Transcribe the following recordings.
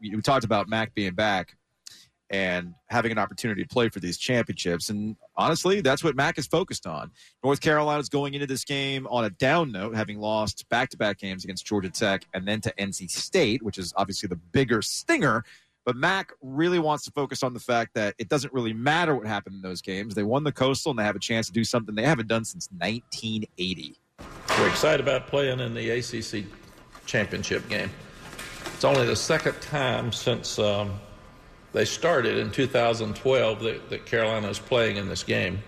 We talked about Mack being back and having an opportunity to play for these championships. And honestly, that's what Mack is focused on. North Carolina's going into this game on a down note, having lost back to back games against Georgia Tech and then to NC State, which is obviously the bigger stinger. But Mack really wants to focus on the fact that it doesn't really matter what happened in those games. They won the Coastal and they have a chance to do something they haven't done since 1980. We're excited about playing in the ACC championship game. It's only the second time since um, they started in 2012 that, that Carolina is playing in this game.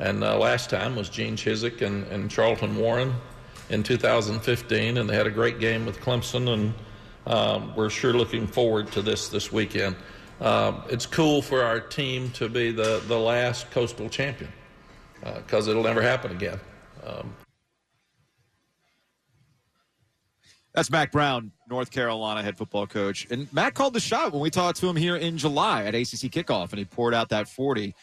And uh, last time was Gene Chizik and, and Charlton Warren in 2015, and they had a great game with Clemson, and um, we're sure looking forward to this this weekend. Um, it's cool for our team to be the, the last coastal champion because uh, it'll never happen again. Um, That's Mack Brown, North Carolina head football coach. And Mack called the shot when we talked to him here in July at ACC kickoff, and he poured out that 40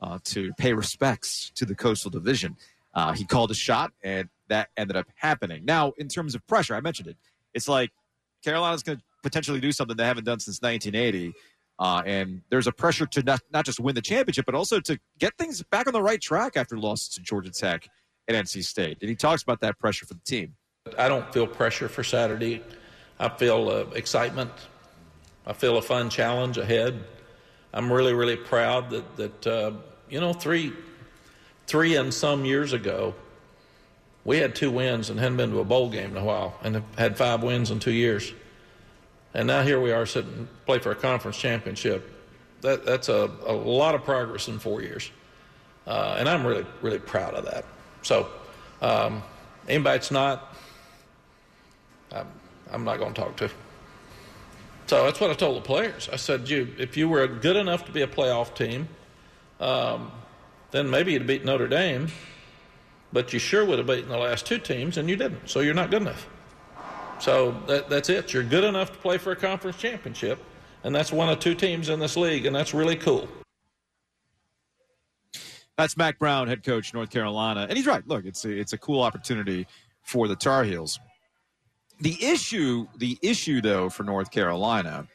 uh, to pay respects to the Coastal Division. Uh, he called a shot, and that ended up happening. Now, in terms of pressure, I mentioned it. It's like Carolina's going to potentially do something they haven't done since 1980. Uh, and there's a pressure to not, not just win the championship, but also to get things back on the right track after losses to Georgia Tech and NC State. And he talks about that pressure for the team. I don't feel pressure for Saturday. I feel uh, excitement. I feel a fun challenge ahead. I'm really, really proud that that uh, you know three, three and some years ago, we had two wins and hadn't been to a bowl game in a while, and had five wins in two years. And now here we are sitting play for a conference championship. That that's a, a lot of progress in four years, uh, and I'm really, really proud of that. So, um, anybody that's not I'm, I'm not going to talk to. So that's what I told the players. I said, you, if you were good enough to be a playoff team, um, then maybe you'd beat Notre Dame, but you sure would have beaten the last two teams, and you didn't. So you're not good enough. So that, that's it. You're good enough to play for a conference championship, and that's one of two teams in this league, and that's really cool. That's Mack Brown, head coach, North Carolina, and he's right. Look, it's a, it's a cool opportunity for the Tar Heels. The issue, the issue though for North Carolina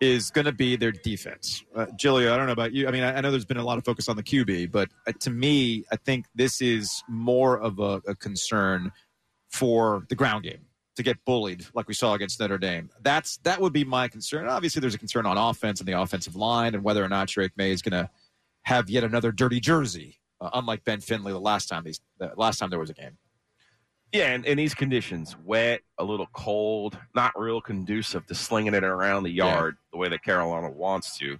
is going to be their defense. Uh, I don't know about you. I mean, I, I, know there's been a lot of focus on the QB, but uh, to me, I think this is more of a, a, concern for the ground game to get bullied like we saw against Notre Dame. That's that would be my concern. Obviously, there's a concern on offense and the offensive line and whether or not Drake Maye is going to have yet another dirty jersey, uh, unlike Ben Finley the last time these the last time there was a game. Yeah, and in these conditions, wet, a little cold, not real conducive to slinging it around the yard yeah. the way that Carolina wants to.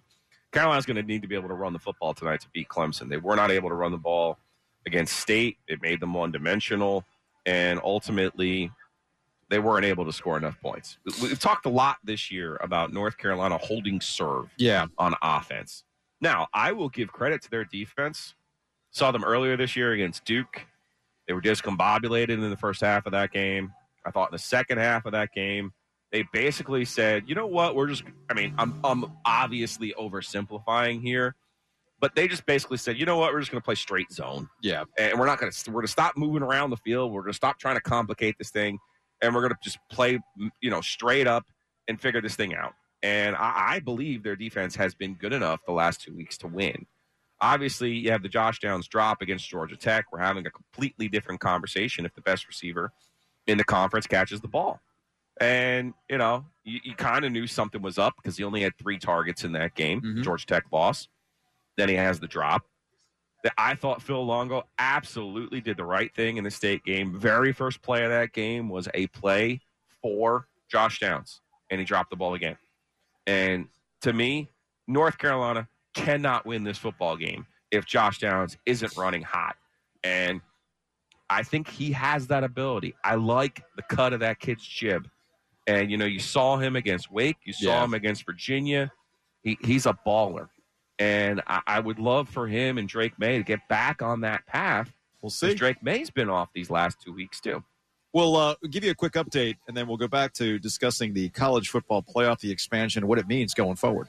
Carolina's going to need to be able to run the football tonight to beat Clemson. They were not able to run the ball against State. It made them one dimensional, and ultimately, they weren't able to score enough points. We've talked a lot this year about North Carolina holding serve yeah. on offense. Now, I will give credit to their defense. Saw them earlier this year against Duke. They were discombobulated in the first half of that game. I thought in the second half of that game, they basically said, you know what, we're just, I mean, I'm, I'm obviously oversimplifying here, but they just basically said, you know what, we're just going to play straight zone. Yeah. And we're not going to, we're going to stop moving around the field. We're going to stop trying to complicate this thing. And we're going to just play, you know, straight up and figure this thing out. And I, I believe their defense has been good enough the last two weeks to win. Obviously, you have the Josh Downs drop against Georgia Tech. We're having a completely different conversation if the best receiver in the conference catches the ball. And, you know, you, you kind of knew something was up because he only had three targets in that game. Mm-hmm. Georgia Tech lost. Then he has the drop. That I thought Phil Longo absolutely did the right thing in the state game. Very first play of that game was a play for Josh Downs, and he dropped the ball again. And to me, North Carolina cannot win this football game if Josh Downs isn't running hot. And I think he has that ability. I like the cut of that kid's jib. And you know, you saw him against Wake, you saw Yeah. him against Virginia. He, he's a baller, and I, I would love for him and Drake Maye to get back on that path. We'll see. Drake Maye's been off these last two weeks too. We'll uh, give you a quick update, and then we'll go back to discussing the college football playoff, the expansion, what it means going forward.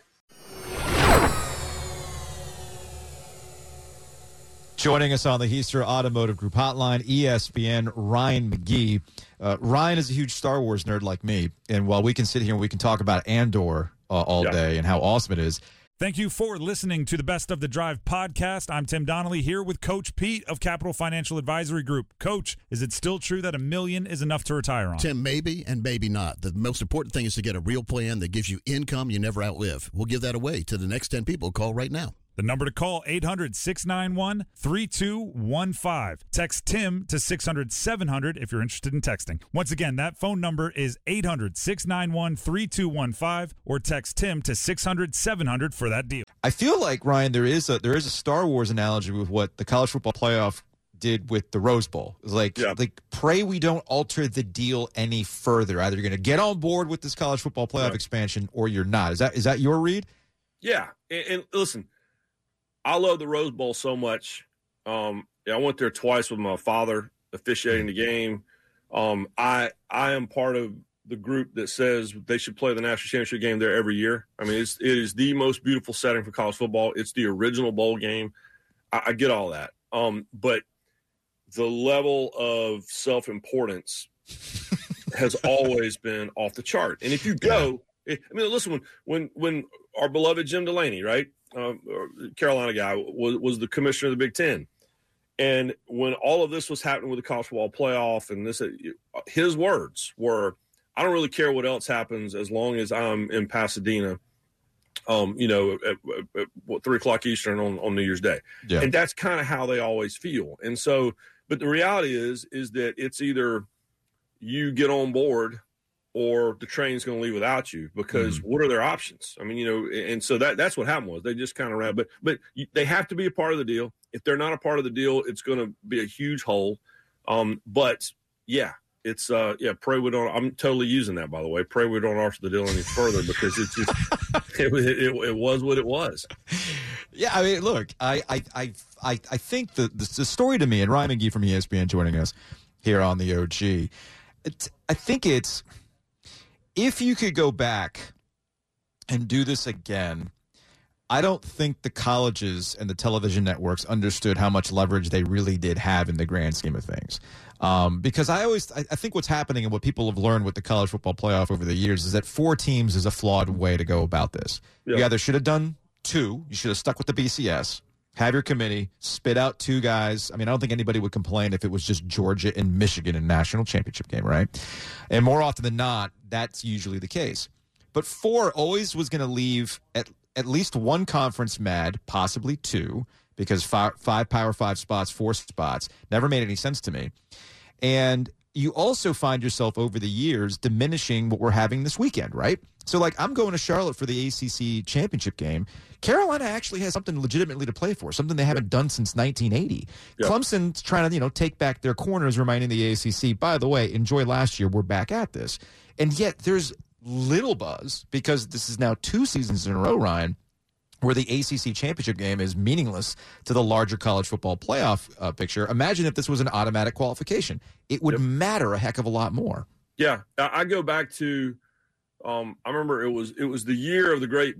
Joining us on the Heister Automotive Group Hotline, ESPN, Ryan McGee. Uh, Ryan is a huge Star Wars nerd like me, and while we can sit here and we can talk about Andor uh, all Yeah. day and how awesome it is, Thank you for listening to the Best of the Drive podcast. I'm Tim Donnelly here with Coach Pete of Capital Financial Advisory Group. Coach, is it still true that a million is enough to retire on? Tim, maybe and maybe not. The most important thing is to get a real plan that gives you income you never outlive. We'll give that away to the next 10 people. Call right now. The number to call 800-691-3215. Text Tim to 600-700 if you're interested in texting. Once again, that phone number is 800-691-3215 or text Tim to 600-700 for that deal. I feel like Ryan, there is a there is a Star Wars analogy with what the college football playoff did with the Rose Bowl. It's like Yeah. like pray we don't alter the deal any further. Either you're going to get on board with this college football playoff Yeah. expansion or you're not. Is that is that your read? Yeah, and, and listen, I love the Rose Bowl so much. Um, I went there twice with my father officiating the game. Um, I I am part of the group that says they should play the national championship game there every year. I mean, it's it is the most beautiful setting for college football. It's the original bowl game. I, I get all that, um, but the level of self importance has always been off the chart. And if you go, I mean, listen, when when when our beloved Jim Delany, right, um, Carolina guy, was was the commissioner of the Big Ten, and when all of this was happening with the college football playoff, and this, his words were, "I don't really care what else happens as long as I'm in Pasadena." Um, you know, at, at, at what, three o'clock Eastern on, on New Year's Day, Yeah. and that's kind of how they always feel. And so, but the reality is, is that it's either you get on board or the train's going to leave without you because what are their options? I mean, you know, and so that that's what happened was they just kind of ran, but but you, they have to be a part of the deal. If they're not a part of the deal, it's going to be a huge hole. Um, but yeah, it's uh yeah, pray we don't. I'm totally using that by the way. Pray we don't alter the deal any further because it's just it, it, it was what it was. Yeah, I mean, look, I I I I, I think the, the the story to me and Ryan McGee from ESPN joining us here on the OG. It, I think it's if you could go back and do this again. I don't think the colleges and the television networks understood how much leverage they really did have in the grand scheme of things. Um, because I always, I, I think what's happening and what people have learned with the college football playoff over the years is that four teams is a flawed way to go about this. You Yeah. either should have done two, you should have stuck with the BCS, have your committee, spit out two guys. I mean, I don't think anybody would complain if it was just Georgia and Michigan in national championship game, right? And more often than not, that's usually the case. But four always was going to leave at at least one conference mad, possibly two, because five, five Power Five spots, four spots, never made any sense to me. And you also find yourself over the years diminishing what we're having this weekend, right? So, like, I'm going to Charlotte for the ACC championship game. Carolina actually has something legitimately to play for, something they haven't done since 1980. Yeah. Clemson's trying to, you know, take back their corners, reminding the ACC, by the way, enjoy last year. We're back at this. And yet, there's little buzz because this is now two seasons in a row, Ryan, where the ACC championship game is meaningless to the larger college football playoff uh, picture. Imagine if this was an automatic qualification; it would Yep. matter a heck of a lot more. Yeah, I go back to. Um, I remember it was it was the year of the great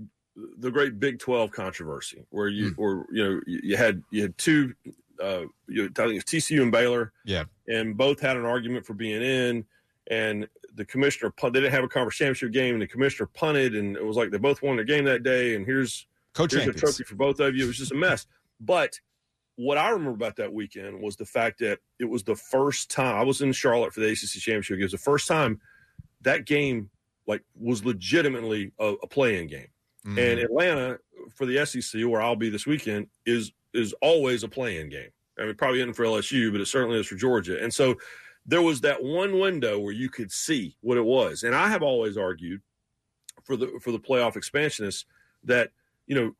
the great Big Twelve controversy where you or you know you you had you had two uh, you, I think it's TCU and Baylor Yeah, and both had an argument for being in and the commissioner they didn't have a conference championship game and the commissioner punted and it was like they both won their game that day and here's here's a co-champions. trophy for both of you. It was just a mess. But what I remember about that weekend was the fact that it was the first time I was in Charlotte for the ACC championship. It was the first time that game like was legitimately a, a playing game. Mhm. And Atlanta for the SEC, where I'll be this weekend, is is always a play-in game. I mean, probably isn't for LSU, but it certainly is for Georgia. And so there was that one window where you could see what it was. And I have always argued for the for the playoff expansionists that you know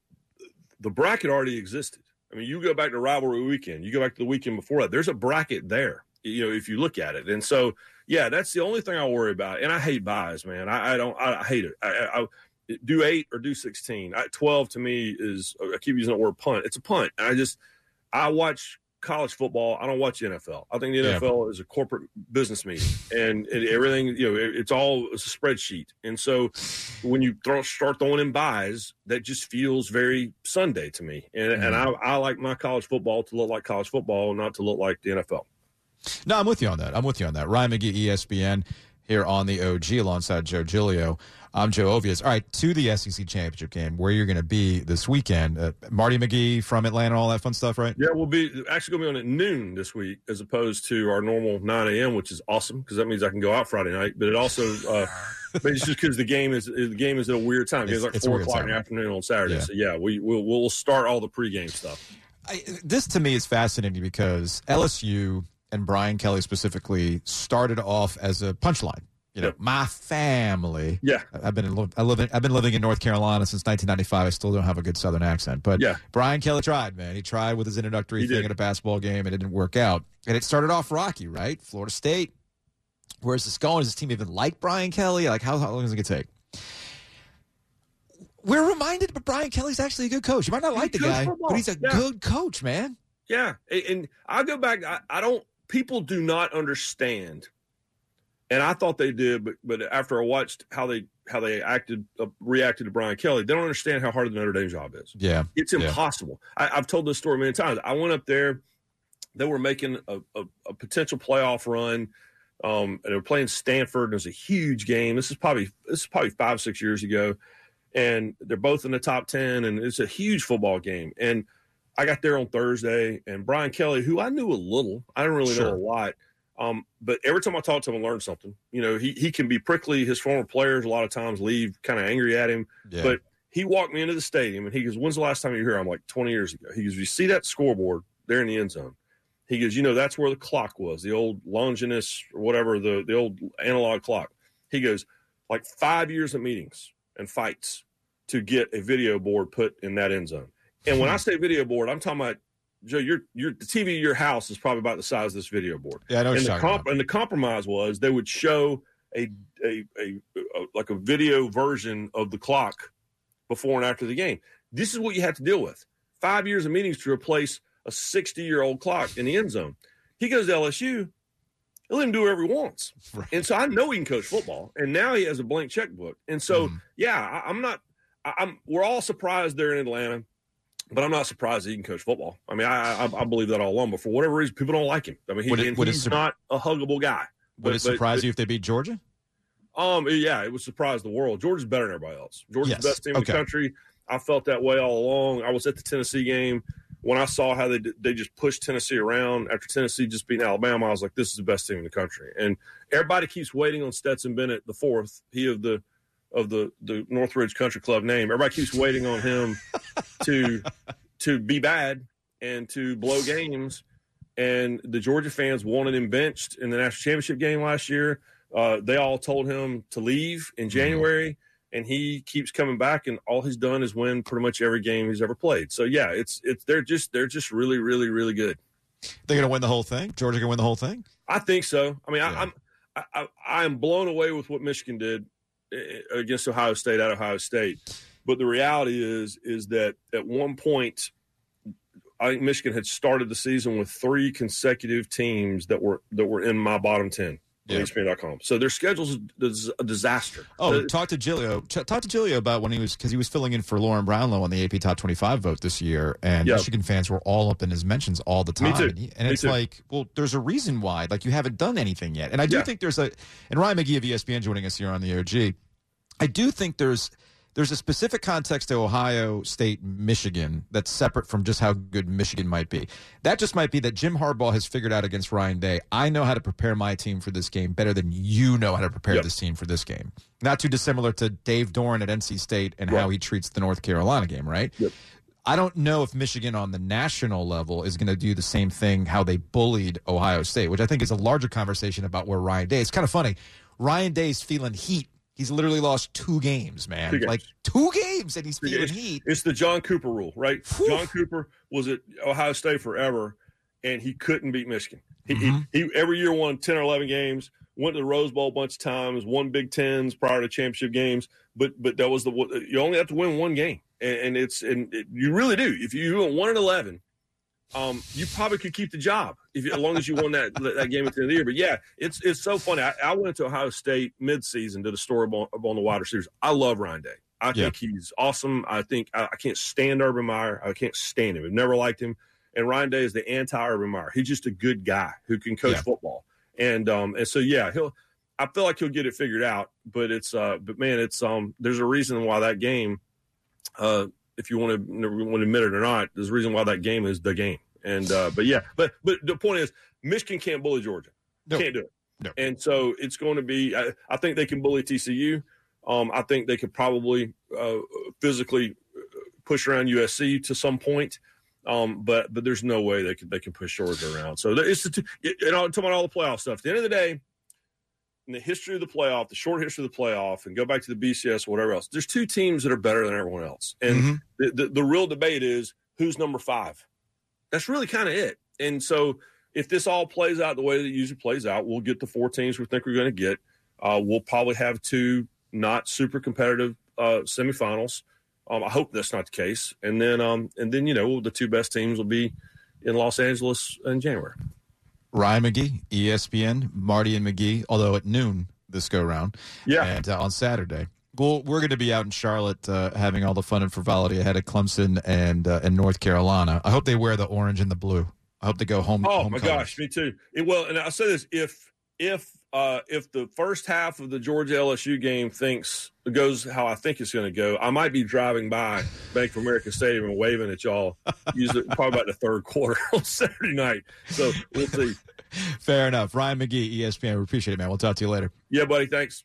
the bracket already existed. I mean, you go back to rivalry weekend, you go back to the weekend before that. There's a bracket there. You know, if you look at it, and so yeah, that's the only thing I worry about. And I hate buys, man. I, I don't. I, hate it. I, I, do eight or do sixteen. Twelve to me is. I keep using the word punt. It's a punt. I just. I watch college football. I don't watch the NFL. I think the NFL yeah. is a corporate business meeting, and, and everything you know, it, it's all it's a spreadsheet. And so, when you throw, start throwing in buys, that just feels very Sunday to me. And mm-hmm. and I, I like my college football to look like college football, not to look like the NFL. No, I'm with you on that. I'm with you on that. Ryan McGee, ESPN, here on the OG alongside Joe Giglio. I'm Joe Ovies. All right, to the SEC championship game where you're going to be this weekend. Uh, Marty McGee from Atlanta, all that fun stuff, right? Yeah, we'll be actually going to be on at noon this week as opposed to our normal 9 a.m., which is awesome because that means I can go out Friday night. But it also, uh, but it's just because the game is the game is at a weird time. It's, it's like it's four o'clock in the afternoon on Saturday. Yeah. So yeah, we we'll, we'll start all the pregame stuff. I, this to me is fascinating because LSU and Brian Kelly specifically started off as a punchline you know, yep. my family. Yeah, I've been in, I live in, I've been living in North Carolina since 1995. I still don't have a good Southern accent, but yeah, Brian Kelly tried, man. He tried with his introductory he thing did. at a basketball game, and it didn't work out. And it started off rocky, right? Florida State. Where's this going? Does this team even like Brian Kelly? Like, how, how long is it going to take? We're reminded, but Brian Kelly's actually a good coach. You might not he like the guy, football. but he's a yeah. good coach, man. Yeah, and I'll go back. I, I don't. People do not understand and I thought they did, but but after I watched how they how they acted uh, reacted to Brian Kelly, they don't understand how hard the Notre Dame job is. Yeah, it's impossible. Yeah. I, have told this story many times. I went up there; they were making a, a, a potential playoff run. Um, and they were playing Stanford. And it was a huge game. This is probably this is probably five six years ago, and they're both in the top ten, and it's a huge football game. And I got there on Thursday, and Brian Kelly, who I knew a little, I didn't really sure. know a lot um, but every time I talk to him, I learn something. You know, he he can be prickly. His former players a lot of times leave kind of angry at him. Yeah. But he walked me into the stadium and he goes, "When's the last time you were here?" I'm like, "20 years ago." He goes, "You see that scoreboard there in the end zone?" He goes, "You know, that's where the clock was, the old Longines or whatever, the the old analog clock." He goes, "Like five years of meetings and fights to get a video board put in that end zone." And when I say video board, I'm talking about Joe, your your the TV of your house is probably about the size of this video board. Yeah, I know. And the, comp- and the compromise was they would show a, a, a a like a video version of the clock before and after the game. This is what you have to deal with. Five years of meetings to replace a 60 year old clock in the end zone. He goes to LSU. He'll let him do whatever he wants. Right. And so I know he can coach football. And now he has a blank checkbook. And so, Mhm. yeah, I, I'm not. I, I'm. We're all surprised they're in Atlanta but I'm not surprised that he can coach football. I mean, I, I, I believe that all along. But for whatever reason, people don't like him. I mean, he, Would it- he's sur- not a huggable guy. Would But- it surprise but- you if they beat Georgia? Um, yeah, it would surprise the world. Georgia's better than everybody else. Georgia's Yes. the best team in the country. I felt that way all along. I was at the Tennessee game when I saw how they they just pushed Tennessee around after Tennessee just beat Alabama. I was like, this is the best team in the country. And everybody keeps waiting on Stetson Bennett the fourth. He of the of the the Northridge Country Club name. Everybody keeps waiting on him to to be bad and to blow games. And the Georgia fans wanted him benched in the national championship game last year. Uh, they all told him to leave in January, and he keeps coming back. And all he's done is win pretty much every game he's ever played. So yeah, it's it's they're just they're just really really really good. They're going to win the whole thing. Georgia going to win the whole thing. I think so. I mean, Yeah. I, I'm I, I, I am blown away with what Michigan did eh, against Ohio State at Ohio State. But the reality is is that at one point, I think Michigan had started the season with three consecutive teams that were that were in my bottom ten Yeah. ESPN.com. So their schedule's is a disaster. Oh, Uh, talk to Giglio. Ch- talk to Giglio about when he was because he was filling in for Lauren Brownlow on the AP Top 25 vote this year, and Yeah. Michigan fans were all up in his mentions all the time. And, he- and it's too. like, well, there's a reason why. Like you haven't done anything yet, and I do Yeah. think there's a. And Ryan McGee of ESPN joining us here on the OG. I do think there's there's a specific context to Ohio State, Michigan that's separate from just how good Michigan might be. That just might be that Jim Harbaugh has figured out against Ryan Day. I know how to prepare my team for this game better than you know how to prepare Yep. this team for this game. Not too dissimilar to Dave Doeren at NC State and how he treats the North Carolina game, right? Yep. I don't know if Michigan on the national level is going to do the same thing how they bullied Ohio State, which I think is a larger conversation about where Ryan Day. It's kind of funny. Ryan Day's feeling heat. He's literally lost two games, man. Two games. Like two games, and he's feeling it's, heat. it's the John Cooper rule, right? Whew. John Cooper was at Ohio State forever, and he couldn't beat Michigan. He, Mhm. he, he every year won ten or eleven games, went to the Rose Bowl a bunch of times, won Big Tens prior to championship games, but but that was the you only have to win one game, and, and it's and it, you really do. If you went one and eleven, um, you probably could keep the job if as long as you won that that game at the end of the year. But yeah, it's it's so funny. I, I went to Ohio State midseason, did a story on, on the wide receivers. I love Ryan Day. I Yeah. think he's awesome. I think I, I can't stand Urban Meyer. I can't stand him. I've never liked him. And Ryan Day is the anti Urban Meyer. He's just a good guy who can coach Yeah. football. And um and so yeah, he'll. I feel like he'll get it figured out. But it's uh but man, it's um there's a reason why that game. Uh, if you want to want to admit it or not, there's a reason why that game is the game. And uh, but yeah, but but the point is, Michigan can't bully Georgia. No. Can't do it. No. And so it's going to be. I, I think they can bully TCU. Um, I think they could probably uh, physically push around USC to some point. Um, but but there's no way they can they can push Georgia around. So it's the two, it, it, all- talking about all the playoff stuff. At the end of the day, in the history of the playoff, the short history of the playoff, and go back to the BCS, or whatever else. There's two teams that are better than everyone else, and Mhm. the, the the real debate is who's number five. That's really kind of it. And so if this all plays out the way that it usually plays out, we'll get the four teams we think we're going to get. Uh, we'll probably have two not super competitive uh, semifinals. Um, I hope that's not the case. And then, um, and then you know, the two best teams will be in Los Angeles in January. Ryan McGee, ESPN, Marty and McGee, although at noon this go round. Yeah. And uh, on Saturday. Well, we're going to be out in Charlotte uh, having all the fun and frivolity ahead of Clemson and uh, and North Carolina. I hope they wear the orange and the blue. I hope they go home. Oh home my colors. gosh, me too. It, well, and I'll say this: if if uh, if the first half of the Georgia LSU game thinks goes how I think it's going to go, I might be driving by Bank of America Stadium and waving at y'all. Usually, probably about the third quarter on Saturday night. So we'll see. Fair enough. Ryan McGee, ESPN. We appreciate it, man. We'll talk to you later. Yeah, buddy. Thanks.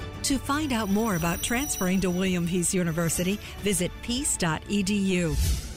To find out more about transferring to William Peace University, visit peace.edu.